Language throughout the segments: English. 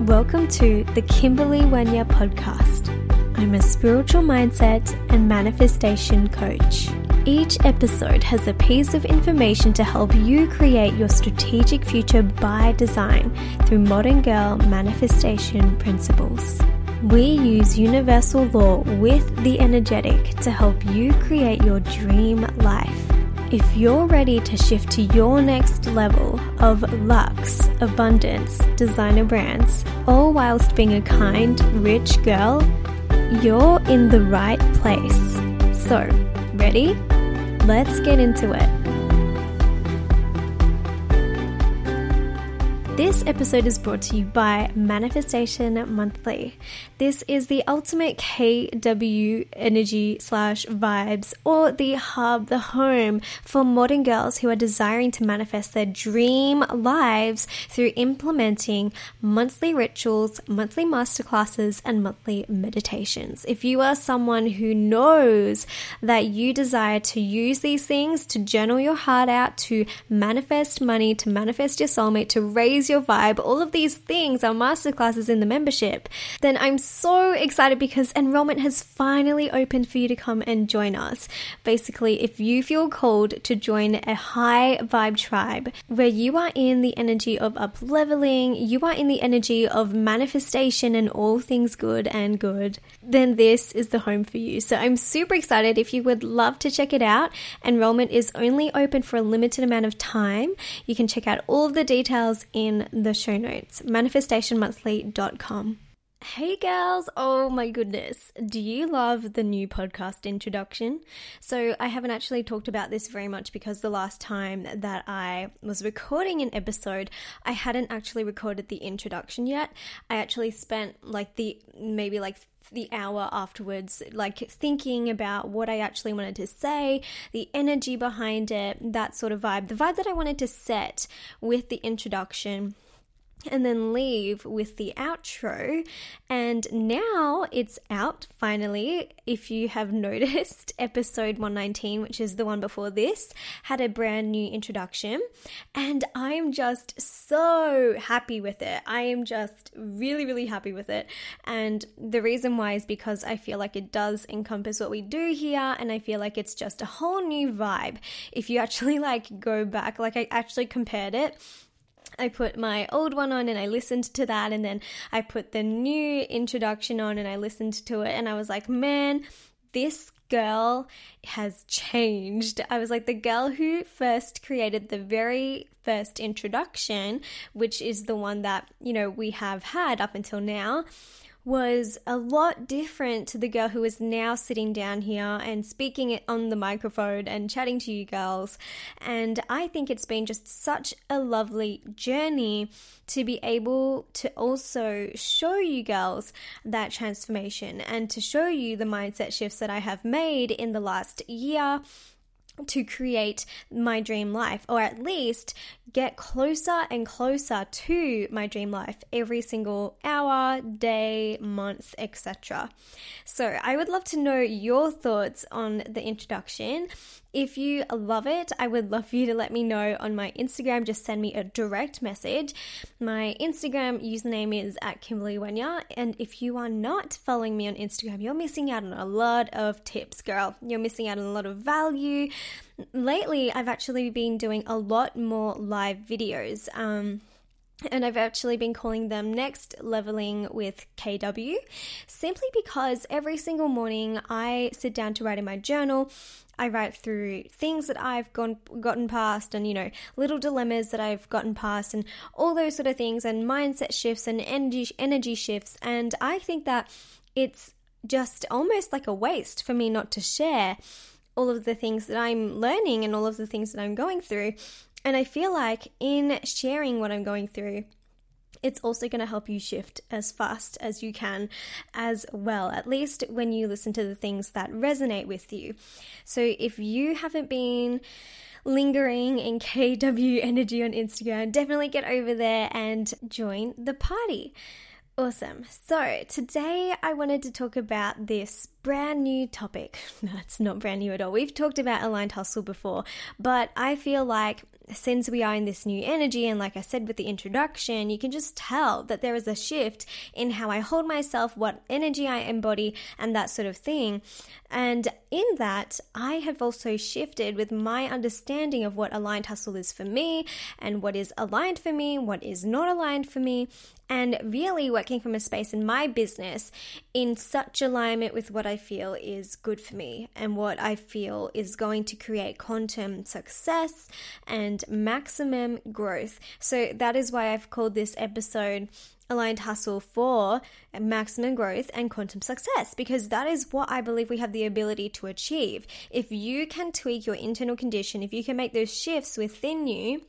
Welcome to the Kimberley Wenya podcast. I'm a spiritual mindset and manifestation coach. Each episode has a piece of information to help you create your strategic future by design through modern girl manifestation principles. We use universal law with the energetic to help you create your dream life. If you're ready to shift to your next level of luxe, abundance, designer brands, all whilst being a kind, rich girl, you're in the right place. So, ready? Let's get into it. This episode is brought to you by Manifestation Monthly. This is the ultimate KW energy slash vibes or the hub, the home for modern girls who are desiring to manifest their dream lives through implementing monthly rituals, monthly masterclasses, and monthly meditations. If you are someone who knows that you desire to use these things to journal your heart out, to manifest money, to manifest your soulmate, to raise your vibe, all of these things are masterclasses in the membership, then I'm so excited because enrollment has finally opened for you to come and join us. Basically, if you feel called to join a high vibe tribe where you are in the energy of up leveling, you are in the energy of manifestation and all things good and good, then this is the home for you. So I'm super excited. If you would love to check it out, enrollment is only open for a limited amount of time. You can check out all of the details in the show notes, manifestationmonthly.com. Hey girls, oh my goodness. Do you love the new podcast introduction? So, I haven't actually talked about this very much because the last time that I was recording an episode, I hadn't actually recorded the introduction yet. I actually spent like the maybe like the hour afterwards, like thinking about what I actually wanted to say, the energy behind it, that sort of vibe, the vibe that I wanted to set with the introduction and then leave with the outro. And now it's out finally. If you have noticed, episode 119, which is the one before this, had a brand new introduction. And I'm just so happy with it. I am just really, really happy with it. And the reason why is because I feel like it does encompass what we do here. And I feel like it's just a whole new vibe. If you actually like go back, like I actually compared it I put my old one on and I listened to that, and then I put the new introduction on and I listened to it, and I was like, man, this girl has changed. I was like, the girl who first created the very first introduction, which is the one that, you know, we have had up until now was a lot different to the girl who is now sitting down here and speaking on the microphone and chatting to you girls. And I think it's been just such a lovely journey to be able to also show you girls that transformation and to show you the mindset shifts that I have made in the last year to create my dream life, or at least get closer and closer to my dream life every single hour, day, month, etc. So, I would love to know your thoughts on the introduction. If you love it, I would love for you to let me know on my Instagram. Just send me a direct message. My Instagram username is at Kimberley Wenya. And if you are not following me on Instagram, you're missing out on a lot of tips, girl. You're missing out on a lot of value. Lately, I've actually been doing a lot more live videos. Um, and I've actually been calling them Next Leveling with KW simply because every single morning I sit down to write in my journal. I write through things that I've gone gotten past and you know little dilemmas that I've gotten past and all those sort of things and mindset shifts and energy energy shifts and I think that it's just almost like a waste for me not to share all of the things that I'm learning and all of the things that I'm going through and I feel like in sharing what I'm going through, it's also going to help you shift as fast as you can as well, at least when you listen to the things that resonate with you. So if you haven't been lingering in KW Energy on Instagram, definitely get over there and join the party. Awesome. So, today I wanted to talk about this brand new topic. No, it's not brand new at all. We've talked about aligned hustle before, but I feel like since we are in this new energy, and like I said with the introduction, you can just tell that there is a shift in how I hold myself, what energy I embody, and that sort of thing. And in that, I have also shifted with my understanding of what aligned hustle is for me and what is aligned for me, what is not aligned for me, and really working from a space in my business in such alignment with what I feel is good for me and what I feel is going to create quantum success and maximum growth. So that is why I've called this episode aligned hustle for maximum growth and quantum success because that is what I believe we have the ability to achieve. If you can tweak your internal condition, if you can make those shifts within you,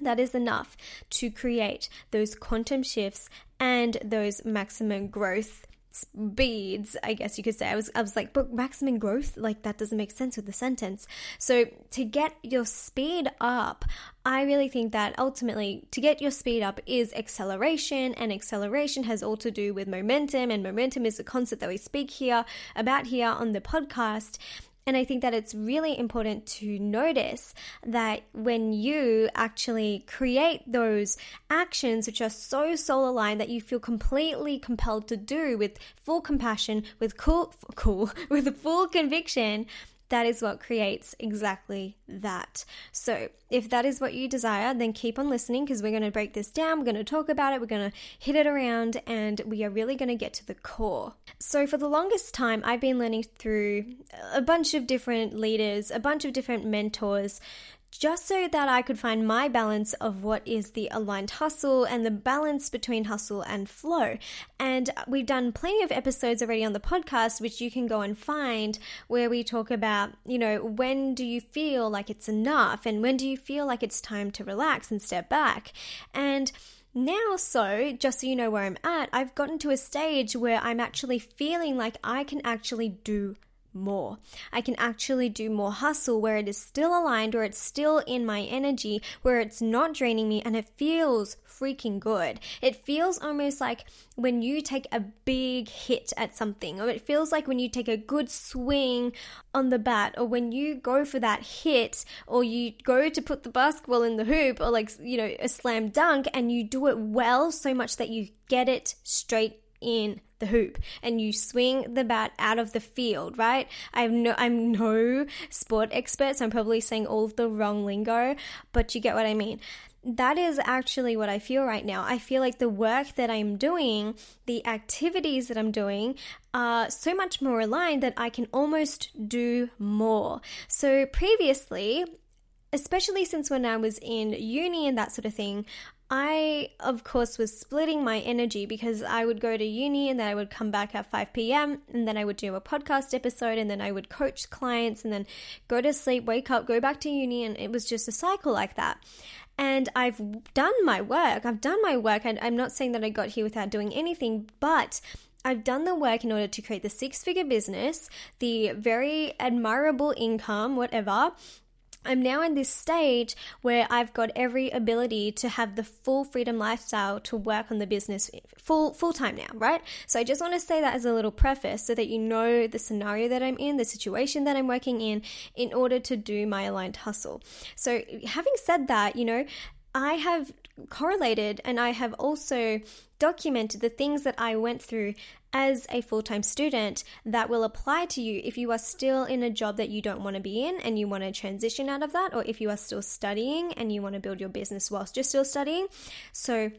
that is enough to create those quantum shifts and those maximum growth speeds i guess you could say. I was i was like but maximum growth like that doesn't make sense with the sentence. So to get your speed up i really think that ultimately to get your speed up is acceleration and acceleration has all to do with momentum and momentum is a concept that we speak here about here on the podcast and I think that it's really important to notice that when you actually create those actions which are so soul aligned that you feel completely compelled to do with full compassion, with cool, cool, with full conviction, that is what creates exactly that. So, if that is what you desire, then keep on listening because we're going to break this down. We're going to talk about it. We're going to hit it around and we are really going to get to the core. So, for the longest time, I've been learning through a bunch of different leaders, a bunch of different mentors just so that I could find my balance of what is the aligned hustle and the balance between hustle and flow. And we've done plenty of episodes already on the podcast, which you can go and find, where we talk about, you know, when do you feel like it's enough and when do you feel like it's time to relax and step back. And now, so just so you know where I'm at, I've gotten to a stage where I'm actually feeling like I can actually do more. I can actually do more hustle where it is still aligned, where it's still in my energy, where it's not draining me, and it feels freaking good. It feels almost like when you take a big hit at something, or it feels like when you take a good swing on the bat, or when you go for that hit, or you go to put the basketball in the hoop, or like, you know, a slam dunk, and you do it well so much that you get it straight in the hoop and you swing the bat out of the field, right? I'm no I'm no sport expert, so I'm probably saying all of the wrong lingo, but you get what I mean. That is actually what I feel right now. I feel like the work that I'm doing, the activities that I'm doing, are so much more aligned that I can almost do more. So previously, especially since when I was in uni and that sort of thing, I, of course, was splitting my energy because I would go to uni and then I would come back at 5 p.m. and then I would do a podcast episode and then I would coach clients and then go to sleep, wake up, go back to uni, and it was just a cycle like that. And I've done my work. I've done my work. And I'm not saying that I got here without doing anything, but I've done the work in order to create the six figure business, the very admirable income, whatever, I'm now in this stage where I've got every ability to have the full freedom lifestyle to work on the business full full time now, right? So I just want to say that as a little preface so that you know the scenario that I'm in, the situation that I'm working in in order to do my aligned hustle. So having said that, you know, I have correlated and I have also documented the things that I went through as a full time student that will apply to you if you are still in a job that you don't want to be in and you want to transition out of that, or if you are still studying and you want to build your business whilst you're still studying. So,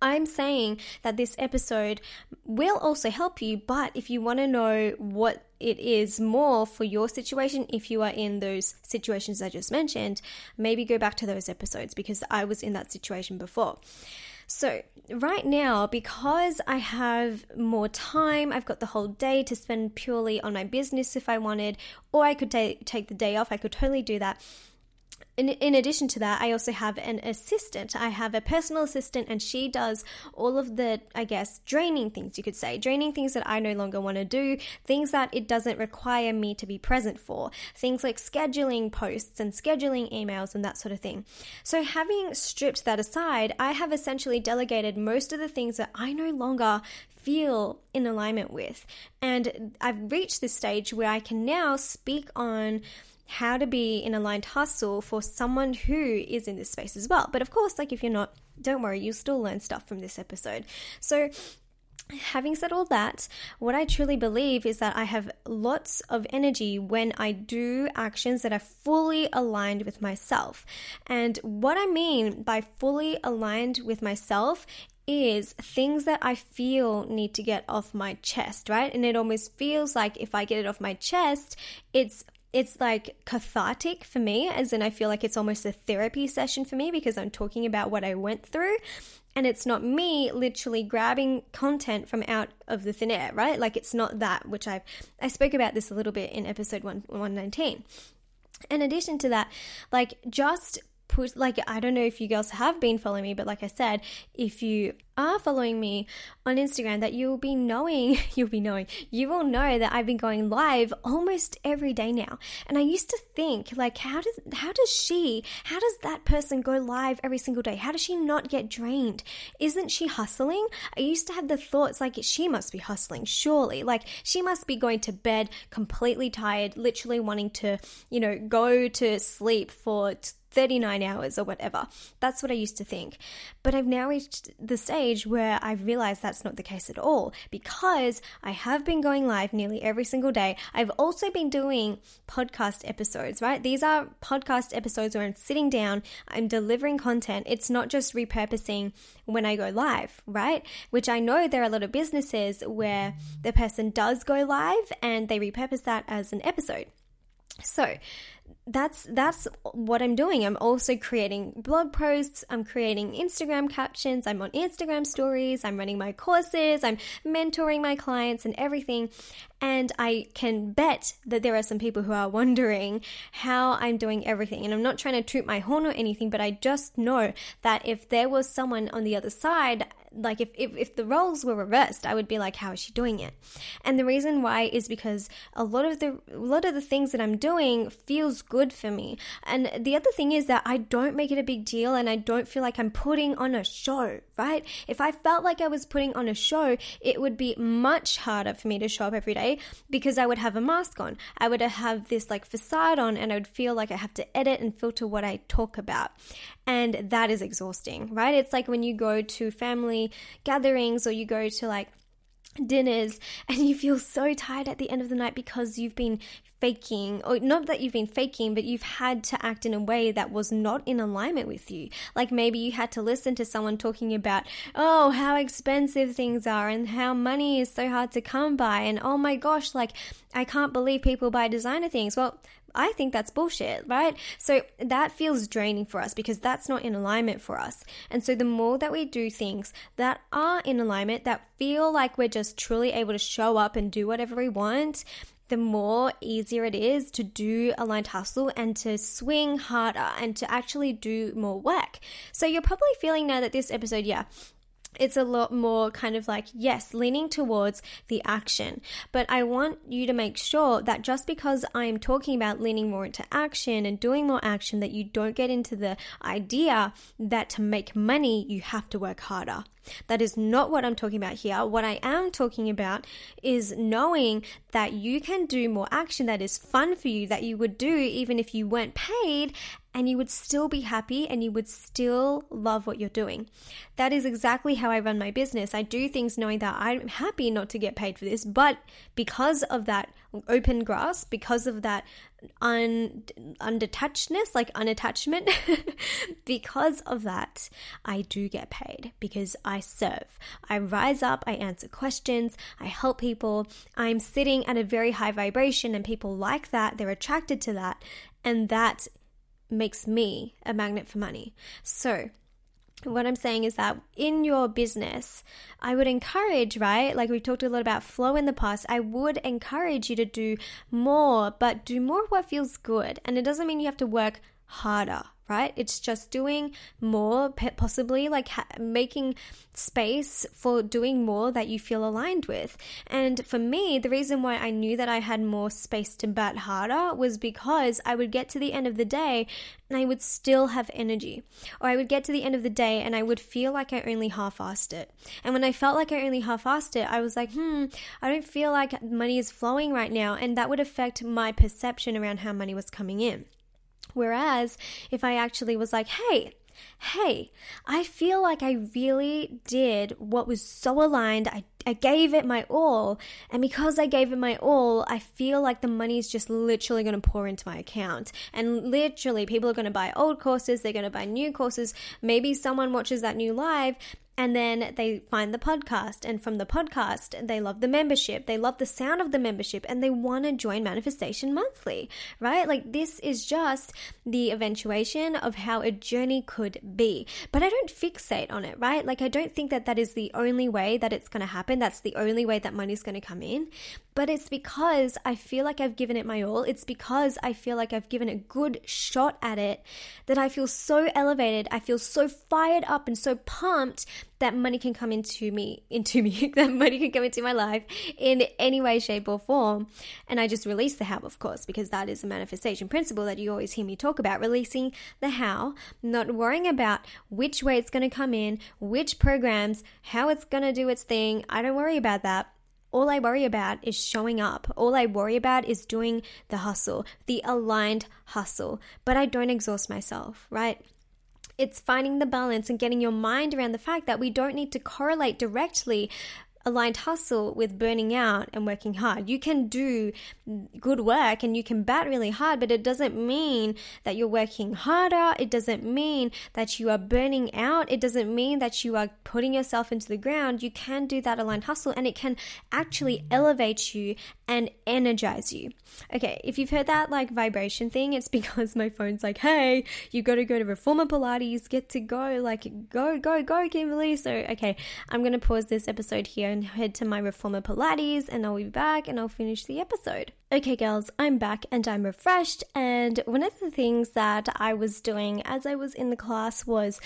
I'm saying that this episode will also help you, but if you want to know what it is more for your situation, if you are in those situations I just mentioned, maybe go back to those episodes because I was in that situation before. So, right now, because I have more time, I've got the whole day to spend purely on my business if I wanted, or I could ta- take the day off, I could totally do that in, in addition to that, I also have an assistant. I have a personal assistant, and she does all of the, I guess, draining things, you could say, draining things that I no longer want to do, things that it doesn't require me to be present for, things like scheduling posts and scheduling emails and that sort of thing. So, having stripped that aside, I have essentially delegated most of the things that I no longer feel in alignment with. And I've reached this stage where I can now speak on how to be in aligned hustle for someone who is in this space as well. But of course, like if you're not, don't worry, you'll still learn stuff from this episode. So, Having said all that, what I truly believe is that I have lots of energy when I do actions that are fully aligned with myself. And what I mean by fully aligned with myself is things that I feel need to get off my chest, right? And it almost feels like if I get it off my chest, it's it's like cathartic for me, as in I feel like it's almost a therapy session for me because I'm talking about what I went through. And it's not me literally grabbing content from out of the thin air, right? Like it's not that, which I've I spoke about this a little bit in episode one, 119. In addition to that, like just like I don't know if you girls have been following me, but like I said, if you are following me on Instagram, that you'll be knowing, you'll be knowing, you will know that I've been going live almost every day now. And I used to think, like, how does how does she, how does that person go live every single day? How does she not get drained? Isn't she hustling? I used to have the thoughts like she must be hustling, surely. Like she must be going to bed completely tired, literally wanting to, you know, go to sleep for 39 hours or whatever. That's what I used to think. But I've now reached the stage where I've realized that's not the case at all because I have been going live nearly every single day. I've also been doing podcast episodes, right? These are podcast episodes where I'm sitting down, I'm delivering content. It's not just repurposing when I go live, right? Which I know there are a lot of businesses where the person does go live and they repurpose that as an episode. So, that's that's what I'm doing. I'm also creating blog posts, I'm creating Instagram captions, I'm on Instagram stories, I'm running my courses, I'm mentoring my clients and everything. And I can bet that there are some people who are wondering how I'm doing everything. And I'm not trying to toot my horn or anything, but I just know that if there was someone on the other side like if, if, if the roles were reversed, I would be like, how is she doing it? And the reason why is because a lot of the a lot of the things that I'm doing feels good for me. And the other thing is that I don't make it a big deal and I don't feel like I'm putting on a show, right? If I felt like I was putting on a show, it would be much harder for me to show up every day because I would have a mask on. I would have this like facade on and I would feel like I have to edit and filter what I talk about. And that is exhausting, right? It's like when you go to family gatherings or you go to like dinners and you feel so tired at the end of the night because you've been faking or not that you've been faking but you've had to act in a way that was not in alignment with you like maybe you had to listen to someone talking about oh how expensive things are and how money is so hard to come by and oh my gosh like I can't believe people buy designer things well I think that's bullshit, right? So that feels draining for us because that's not in alignment for us. And so the more that we do things that are in alignment, that feel like we're just truly able to show up and do whatever we want, the more easier it is to do aligned hustle and to swing harder and to actually do more work. So you're probably feeling now that this episode, yeah, it's a lot more kind of like, yes, leaning towards the action. But I want you to make sure that just because I'm talking about leaning more into action and doing more action, that you don't get into the idea that to make money, you have to work harder. That is not what I'm talking about here. What I am talking about is knowing that you can do more action that is fun for you, that you would do even if you weren't paid, and you would still be happy and you would still love what you're doing. That is exactly how I run my business. I do things knowing that I'm happy not to get paid for this, but because of that open grasp, because of that un undetachedness, like unattachment, because of that, I do get paid because I serve. I rise up, I answer questions, I help people. I'm sitting at a very high vibration and people like that, they're attracted to that, and that makes me a magnet for money. So, what I'm saying is that in your business, I would encourage, right? Like we talked a lot about flow in the past, I would encourage you to do more, but do more what feels good. And it doesn't mean you have to work harder, right? It's just doing more, possibly like ha- making space for doing more that you feel aligned with. And for me, the reason why I knew that I had more space to bat harder was because I would get to the end of the day and I would still have energy. Or I would get to the end of the day and I would feel like I only half assed it. And when I felt like I only half assed it, I was like, hmm, I don't feel like money is flowing right now. And that would affect my perception around how money was coming in. Whereas if I actually was like, hey, hey, I feel like I really did what was so aligned. I, I gave it my all. And because I gave it my all, I feel like the money is just literally going to pour into my account. And literally, people are going to buy old courses, they're going to buy new courses. Maybe someone watches that new live and then they find the podcast, and from the podcast, they love the membership. They love the sound of the membership, and they want to join Manifestation Monthly, right? Like, this is just the eventuation of how a journey could be. But I don't fixate on it, right? Like, I don't think that that is the only way that it's going to happen. That's the only way that money's going to come in but it's because I feel like I've given it my all. It's because I feel like I've given a good shot at it that I feel so elevated. I feel so fired up and so pumped that money can come into me, into me, that money can come into my life in any way, shape, or form. And I just release the how, of course, because that is a manifestation principle that you always hear me talk about releasing the how, not worrying about which way it's going to come in, which programs, how it's going to do its thing. I don't worry about that all I worry about is showing up. All I worry about is doing the hustle, the aligned hustle. But I don't exhaust myself, right? It's finding the balance and getting your mind around the fact that we don't need to correlate directly aligned hustle with burning out and working hard. You can do good work and you can bat really hard, but it doesn't mean that you're working harder. It doesn't mean that you are burning out. It doesn't mean that you are putting yourself into the ground. You can do that aligned hustle and it can actually elevate you and energize you. Okay, if you've heard that like vibration thing, it's because my phone's like, hey, you got to go to Reformer Pilates, get to go, like, go, go, go, Kimberley. So, okay, I'm going to pause this episode here and head to my Reformer Pilates, and I'll be back and I'll finish the episode. Okay, girls, I'm back and I'm refreshed. And one of the things that I was doing as I was in the class was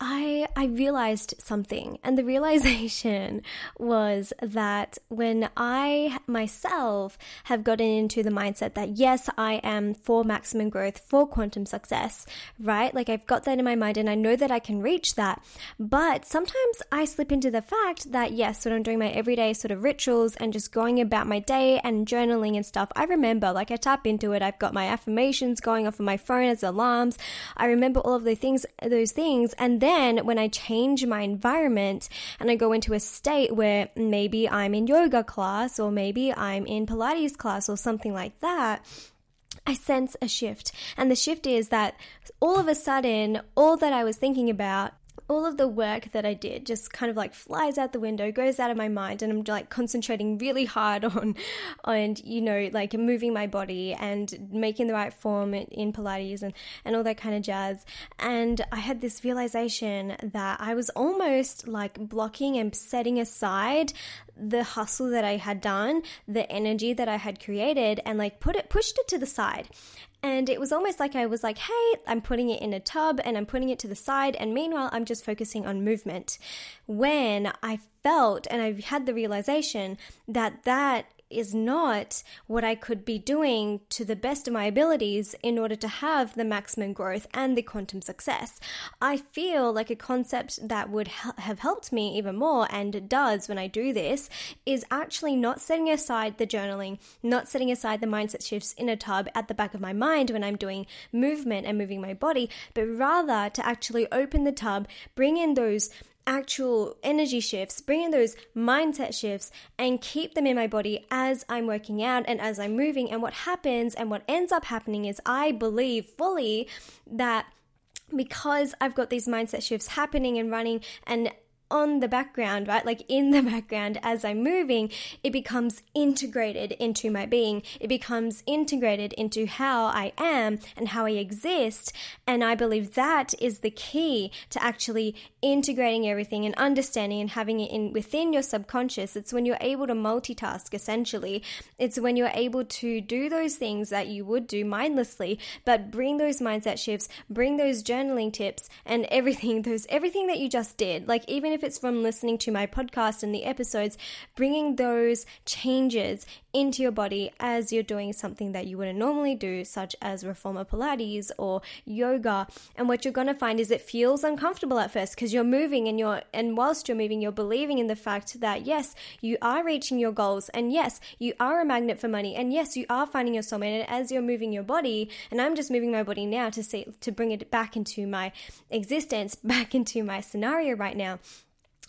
I I realized something, and the realization was that when I myself have gotten into the mindset that yes, I am for maximum growth, for quantum success, right? Like I've got that in my mind, and I know that I can reach that. But sometimes I slip into the fact that yes, when I'm doing my everyday sort of rituals and just going about my day and journaling and stuff, I remember like I tap into it. I've got my affirmations going off of my phone as alarms. I remember all of the things, those things, and then when I change my environment and I go into a state where maybe I'm in yoga class or maybe I'm in Pilates class or something like that, I sense a shift. And the shift is that all of a sudden, all that I was thinking about all of the work that I did just kind of like flies out the window, goes out of my mind, and I'm like concentrating really hard on, on you know, like moving my body and making the right form in Pilates and, and all that kind of jazz. And I had this realization that I was almost like blocking and setting aside the hustle that I had done, the energy that I had created, and like put it, pushed it to the side. And it was almost like I was like, hey, I'm putting it in a tub and I'm putting it to the side. And meanwhile, I'm just focusing on movement. When I felt and I had the realization that that is not what I could be doing to the best of my abilities in order to have the maximum growth and the quantum success. I feel like a concept that would have helped me even more and does when I do this is actually not setting aside the journaling, not setting aside the mindset shifts in a tub at the back of my mind when I'm doing movement and moving my body, but rather to actually open the tub, bring in those actual energy shifts, bring in those mindset shifts, and keep them in my body as I'm working out and as I'm moving. And what happens and what ends up happening is I believe fully that because I've got these mindset shifts happening and running and on the background, right? Like in the background as I'm moving, it becomes integrated into my being. It becomes integrated into how I am and how I exist. And I believe that is the key to actually integrating everything and understanding and having it in within your subconscious. It's when you're able to multitask essentially. It's when you're able to do those things that you would do mindlessly, but bring those mindset shifts, bring those journaling tips and everything, those everything that you just did. Like even if it's from listening to my podcast and the episodes, bringing those changes into your body as you're doing something that you wouldn't normally do, such as reformer Pilates or yoga. And what you're going to find is it feels uncomfortable at first because you're moving and you're, and whilst you're moving, you're believing in the fact that yes, you are reaching your goals and yes, you are a magnet for money and yes, you are finding your soulmate. And as you're moving your body, and I'm just moving my body now to see, to bring it back into my existence, back into my scenario right now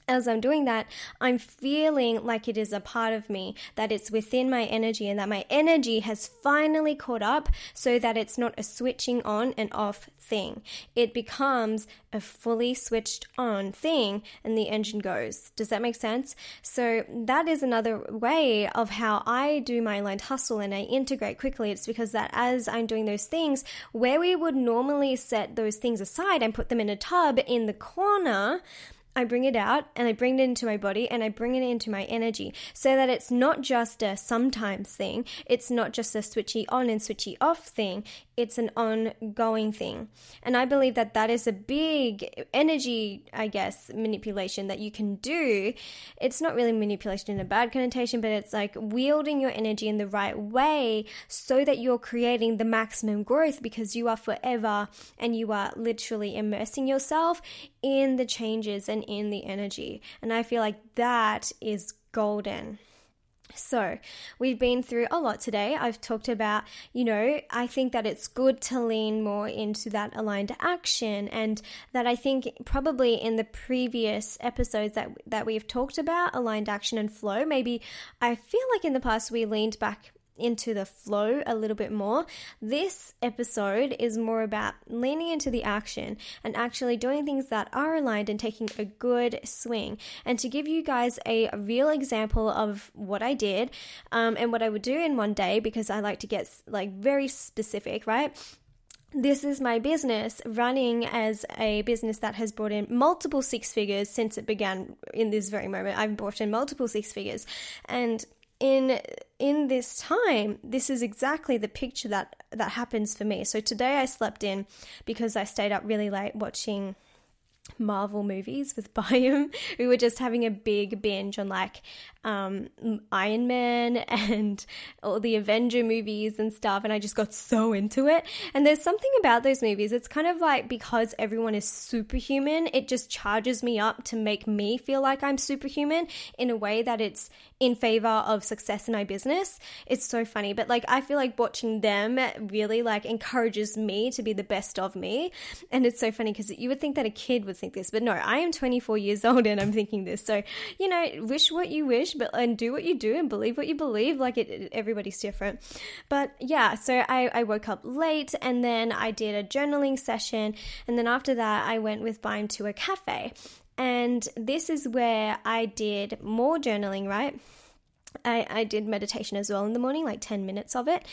as I'm doing that, I'm feeling like it is a part of me, that it's within my energy, and that my energy has finally caught up so that it's not a switching on and off thing. It becomes a fully switched on thing, and the engine goes. Does that make sense? So, that is another way of how I do my aligned hustle and I integrate quickly. It's because that as I'm doing those things, where we would normally set those things aside and put them in a tub in the corner, I bring it out and I bring it into my body and I bring it into my energy so that it's not just a sometimes thing. It's not just a switchy on and switchy off thing. It's an ongoing thing. And I believe that that is a big energy, I guess, manipulation that you can do. It's not really manipulation in a bad connotation, but it's like wielding your energy in the right way so that you're creating the maximum growth because you are forever and you are literally immersing yourself in the changes and in the energy. And I feel like that is golden. So, we've been through a lot today. I've talked about, you know, I think that it's good to lean more into that aligned action and that I think probably in the previous episodes that that we've talked about aligned action and flow, maybe I feel like in the past we leaned back into the flow a little bit more. This episode is more about leaning into the action and actually doing things that are aligned and taking a good swing. And to give you guys a real example of what I did um, and what I would do in one day, because I like to get like very specific, right? this is my business running as a business that has brought in multiple six figures since it began in this very moment. I've brought in multiple six figures and in in this time this is exactly the picture that that happens for me so today i slept in because i stayed up really late watching Marvel movies with Byam. We were just having a big binge on like um, Iron Man and all the Avenger movies and stuff, and I just got so into it. And there's something about those movies, it's kind of like because everyone is superhuman, it just charges me up to make me feel like I'm superhuman in a way that it's in favor of success in my business. It's so funny, but like I feel like watching them really like encourages me to be the best of me. And it's so funny because you would think that a kid would think this, but no, I am 24 years old and I'm thinking this. So, you know, wish what you wish, but and do what you do and believe what you believe. Like it, everybody's different. But yeah, so I, I woke up late and then I did a journaling session. And then after that, I went with Byam to a cafe. And this is where I did more journaling, right? I, I did meditation as well in the morning, like 10 minutes of it.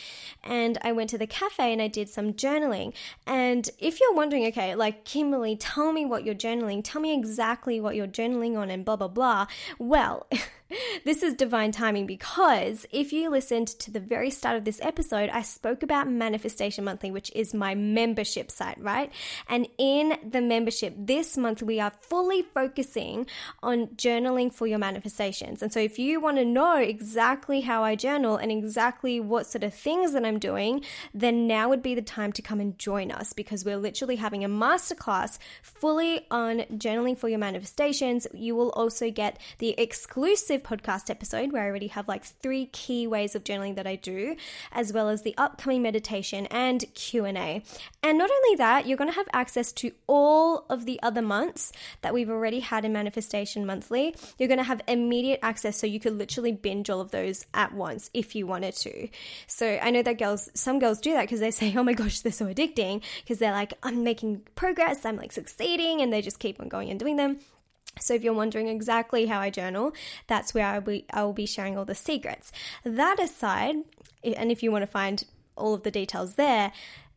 And I went to the cafe and I did some journaling. And if you're wondering, okay, like, Kimberley, tell me what you're journaling, tell me exactly what you're journaling on and blah, blah, blah. Well, this is divine timing because if you listened to the very start of this episode, I spoke about Manifestation Monthly, which is my membership site, right? And in the membership this month, we are fully focusing on journaling for your manifestations. And so if you want to know exactly how I journal and exactly what sort of things that I'm doing, then now would be the time to come and join us because we're literally having a masterclass fully on journaling for your manifestations. You will also get the exclusive podcast episode where I already have like three key ways of journaling that I do, as well as the upcoming meditation and Q&A. And not only that, you're going to have access to all of the other months that we've already had in Manifestation Monthly. You're going to have immediate access so you could literally binge all of those at once if you wanted to. So I know that girls, some girls do that because they say, oh my gosh, they're so addicting because they're like, I'm making progress, I'm like succeeding, and they just keep on going and doing them. So if you're wondering exactly how I journal, that's where I will be, I will be sharing all the secrets. That aside, and if you want to find all of the details there,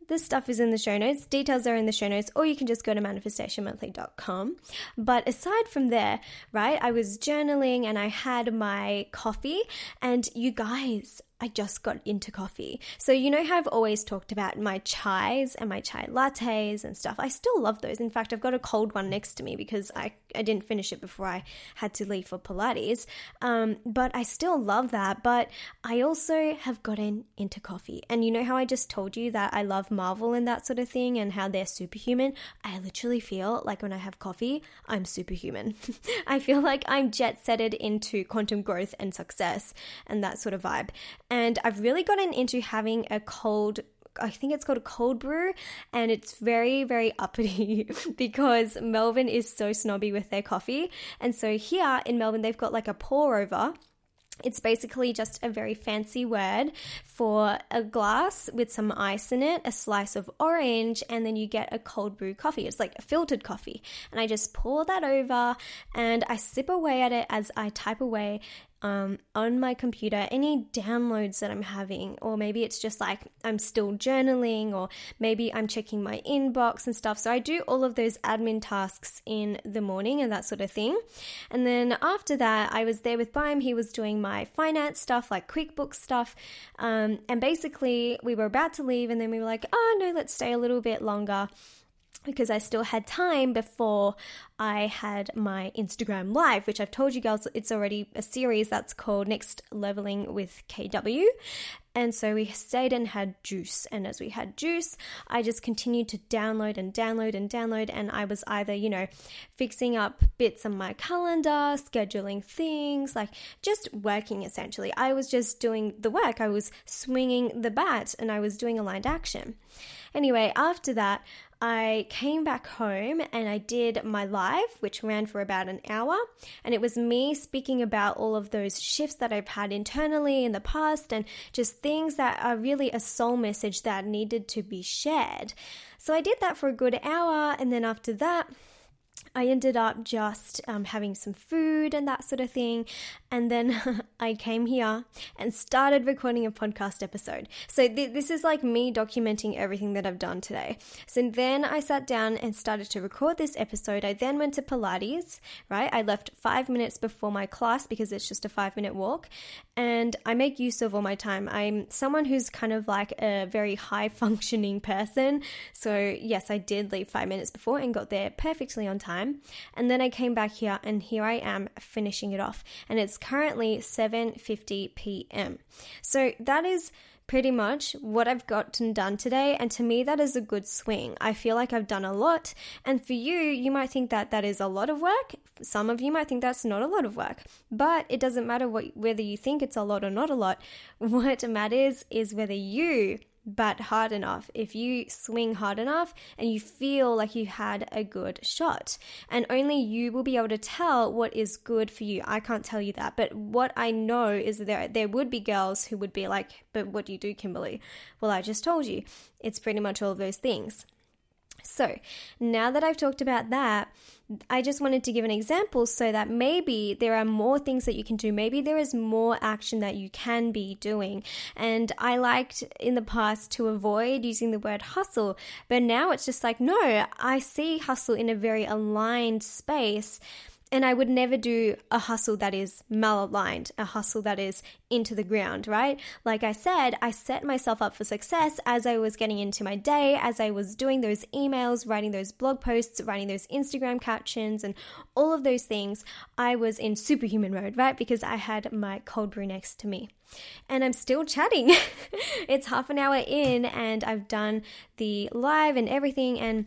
this stuff is in the show notes. Details are in the show notes, or you can just go to manifestationmonthly.com. But aside from there, right, I was journaling and I had my coffee, and you guys, I just got into coffee. So, you know how I've always talked about my chais and my chai lattes and stuff? I still love those. In fact, I've got a cold one next to me because I, I didn't finish it before I had to leave for Pilates. Um, but I still love that. But I also have gotten into coffee. And you know how I just told you that I love Marvel and that sort of thing and how they're superhuman? I literally feel like when I have coffee, I'm superhuman. I feel like I'm jet setted into quantum growth and success and that sort of vibe. And I've really gotten into having a cold I think it's called a cold brew, and it's very, very uppity because Melbourne is so snobby with their coffee. And so here in Melbourne, they've got like a pour over. It's basically just a very fancy word for a glass with some ice in it, a slice of orange, and then you get a cold brew coffee. It's like a filtered coffee. And I just pour that over and I sip away at it as I type away um, on my computer any downloads that I'm having, or maybe it's just like I'm still journaling, or maybe I'm checking my inbox and stuff. So I do all of those admin tasks in the morning and that sort of thing. And then after that, I was there with Bime. He was doing my finance stuff, like QuickBooks stuff. Um, and basically, we were about to leave, and then we were like, oh no, let's stay a little bit longer because I still had time before I had my Instagram live, which I've told you girls it's already a series that's called Next Leveling with KW. And so we stayed and had juice. And as we had juice, I just continued to download and download and download. And I was either, you know, fixing up bits on my calendar, scheduling things, like just working essentially. I was just doing the work. I was swinging the bat and I was doing aligned action. Anyway, after that, I came back home and I did my live, which ran for about an hour. And it was me speaking about all of those shifts that I've had internally in the past and just things that are really a soul message that needed to be shared. So I did that for a good hour. And then after that, I ended up just um, having some food and that sort of thing. And then I came here and started recording a podcast episode. So th- this is like me documenting everything that I've done today. So then I sat down and started to record this episode. I then went to Pilates, right? I left five minutes before my class because it's just a five minute walk. And I make use of all my time. I'm someone who's kind of like a very high functioning person. So yes, I did leave five minutes before and got there perfectly on time time. And then I came back here and here I am finishing it off. And it's currently 7:50 p.m. So that is pretty much what I've gotten done today. And to me, that is a good swing. I feel like I've done a lot. And for you, you might think that that is a lot of work. Some of you might think that's not a lot of work. But it doesn't matter what, whether you think it's a lot or not a lot. What matters is whether you but hard enough, if you swing hard enough and you feel like you had a good shot. And only you will be able to tell what is good for you. I can't tell you that. But what I know is that there, there would be girls who would be like, but what do you do, Kimberley? Well, I just told you. It's pretty much all those things. So, now that I've talked about that, I just wanted to give an example so that maybe there are more things that you can do. Maybe there is more action that you can be doing. And I liked in the past to avoid using the word hustle, but now it's just like, no, I see hustle in a very aligned space and I would never do a hustle that is malaligned, a hustle that is into the ground, right? Like I said, I set myself up for success as I was getting into my day, as I was doing those emails, writing those blog posts, writing those Instagram captions, and all of those things. I was in superhuman mode, right? Because I had my cold brew next to me. And I'm still chatting. it's half an hour in, and I've done the live and everything, and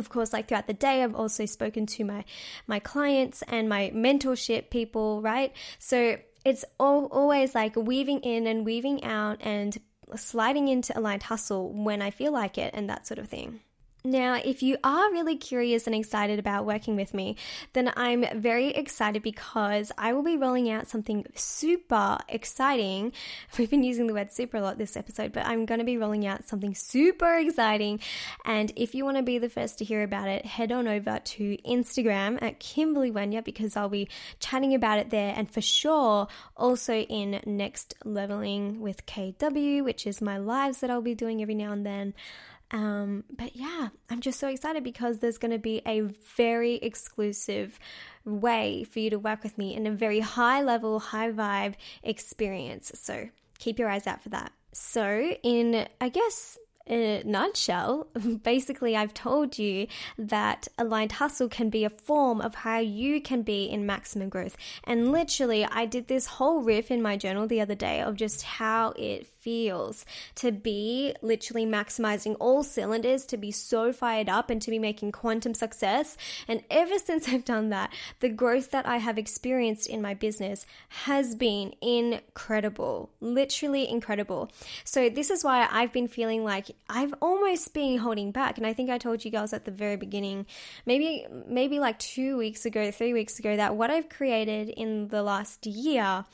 of course like throughout the day i've also spoken to my my clients and my mentorship people right? So it's all, always like weaving in and weaving out and sliding into aligned hustle when i feel like it and that sort of thing Now, if you are really curious and excited about working with me, then I'm very excited because I will be rolling out something super exciting. We've been using the word super a lot this episode, but I'm going to be rolling out something super exciting. And if you want to be the first to hear about it, head on over to Instagram at Kimberley Wenya because I'll be chatting about it there and for sure also in Next Leveling with KW, which is my lives that I'll be doing every now and then. Um, but yeah, I'm just so excited because there's going to be a very exclusive way for you to work with me in a very high level, high vibe experience. So keep your eyes out for that. So, in I guess a nutshell, basically, I've told you that aligned hustle can be a form of how you can be in maximum growth. And literally, I did this whole riff in my journal the other day of just how it feels to be literally maximizing all cylinders, to be so fired up and to be making quantum success. And ever since I've done that, the growth that I have experienced in my business has been incredible, literally incredible. So, this is why I've been feeling like I've almost been holding back. And I think I told you girls at the very beginning, maybe, maybe like two weeks ago, three weeks ago, that what I've created in the last year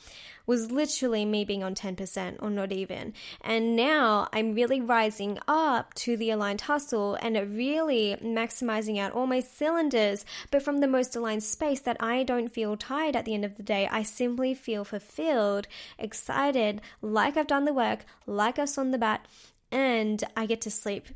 was literally me being on 10% or not even. And now I'm really rising up to the aligned hustle and really maximizing out all my cylinders, but from the most aligned space that I don't feel tired at the end of the day. I simply feel fulfilled, excited, like I've done the work, like I've swung the bat, and I get to sleep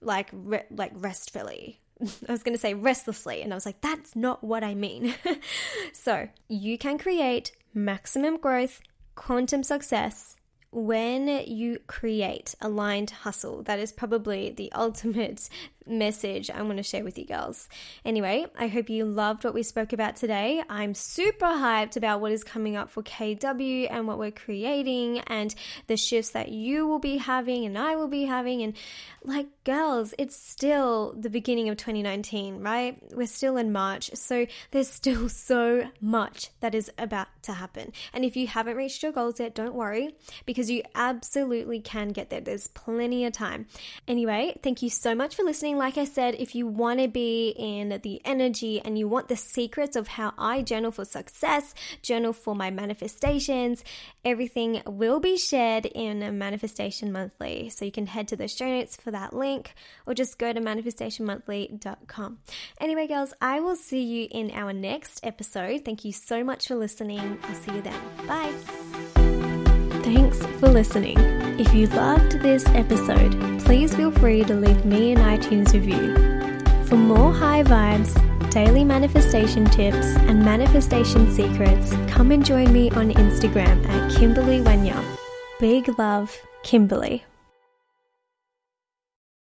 like re- like restfully. I was going to say restlessly, and I was like, that's not what I mean. so, you can create maximum growth, quantum success when you create aligned hustle. That is probably the ultimate message I want to share with you girls. Anyway, I hope you loved what we spoke about today. I'm super hyped about what is coming up for KW and what we're creating and the shifts that you will be having and I will be having. And like, girls, it's still the beginning of 2019, right? We're still in March. So there's still so much that is about to happen. And if you haven't reached your goals yet, don't worry because you absolutely can get there. There's plenty of time. Anyway, thank you so much for listening like I said, if you want to be in the energy and you want the secrets of how I journal for success, journal for my manifestations, everything will be shared in Manifestation Monthly. So you can head to the show notes for that link or just go to manifestationmonthly.com. Anyway, girls, I will see you in our next episode. Thank you so much for listening. I'll see you then. Bye. Thanks for listening. If you loved this episode, please feel free to leave me an iTunes review. For more high vibes, daily manifestation tips, and manifestation secrets, come and join me on Instagram at Kimberley Wenya. Big love, Kimberley.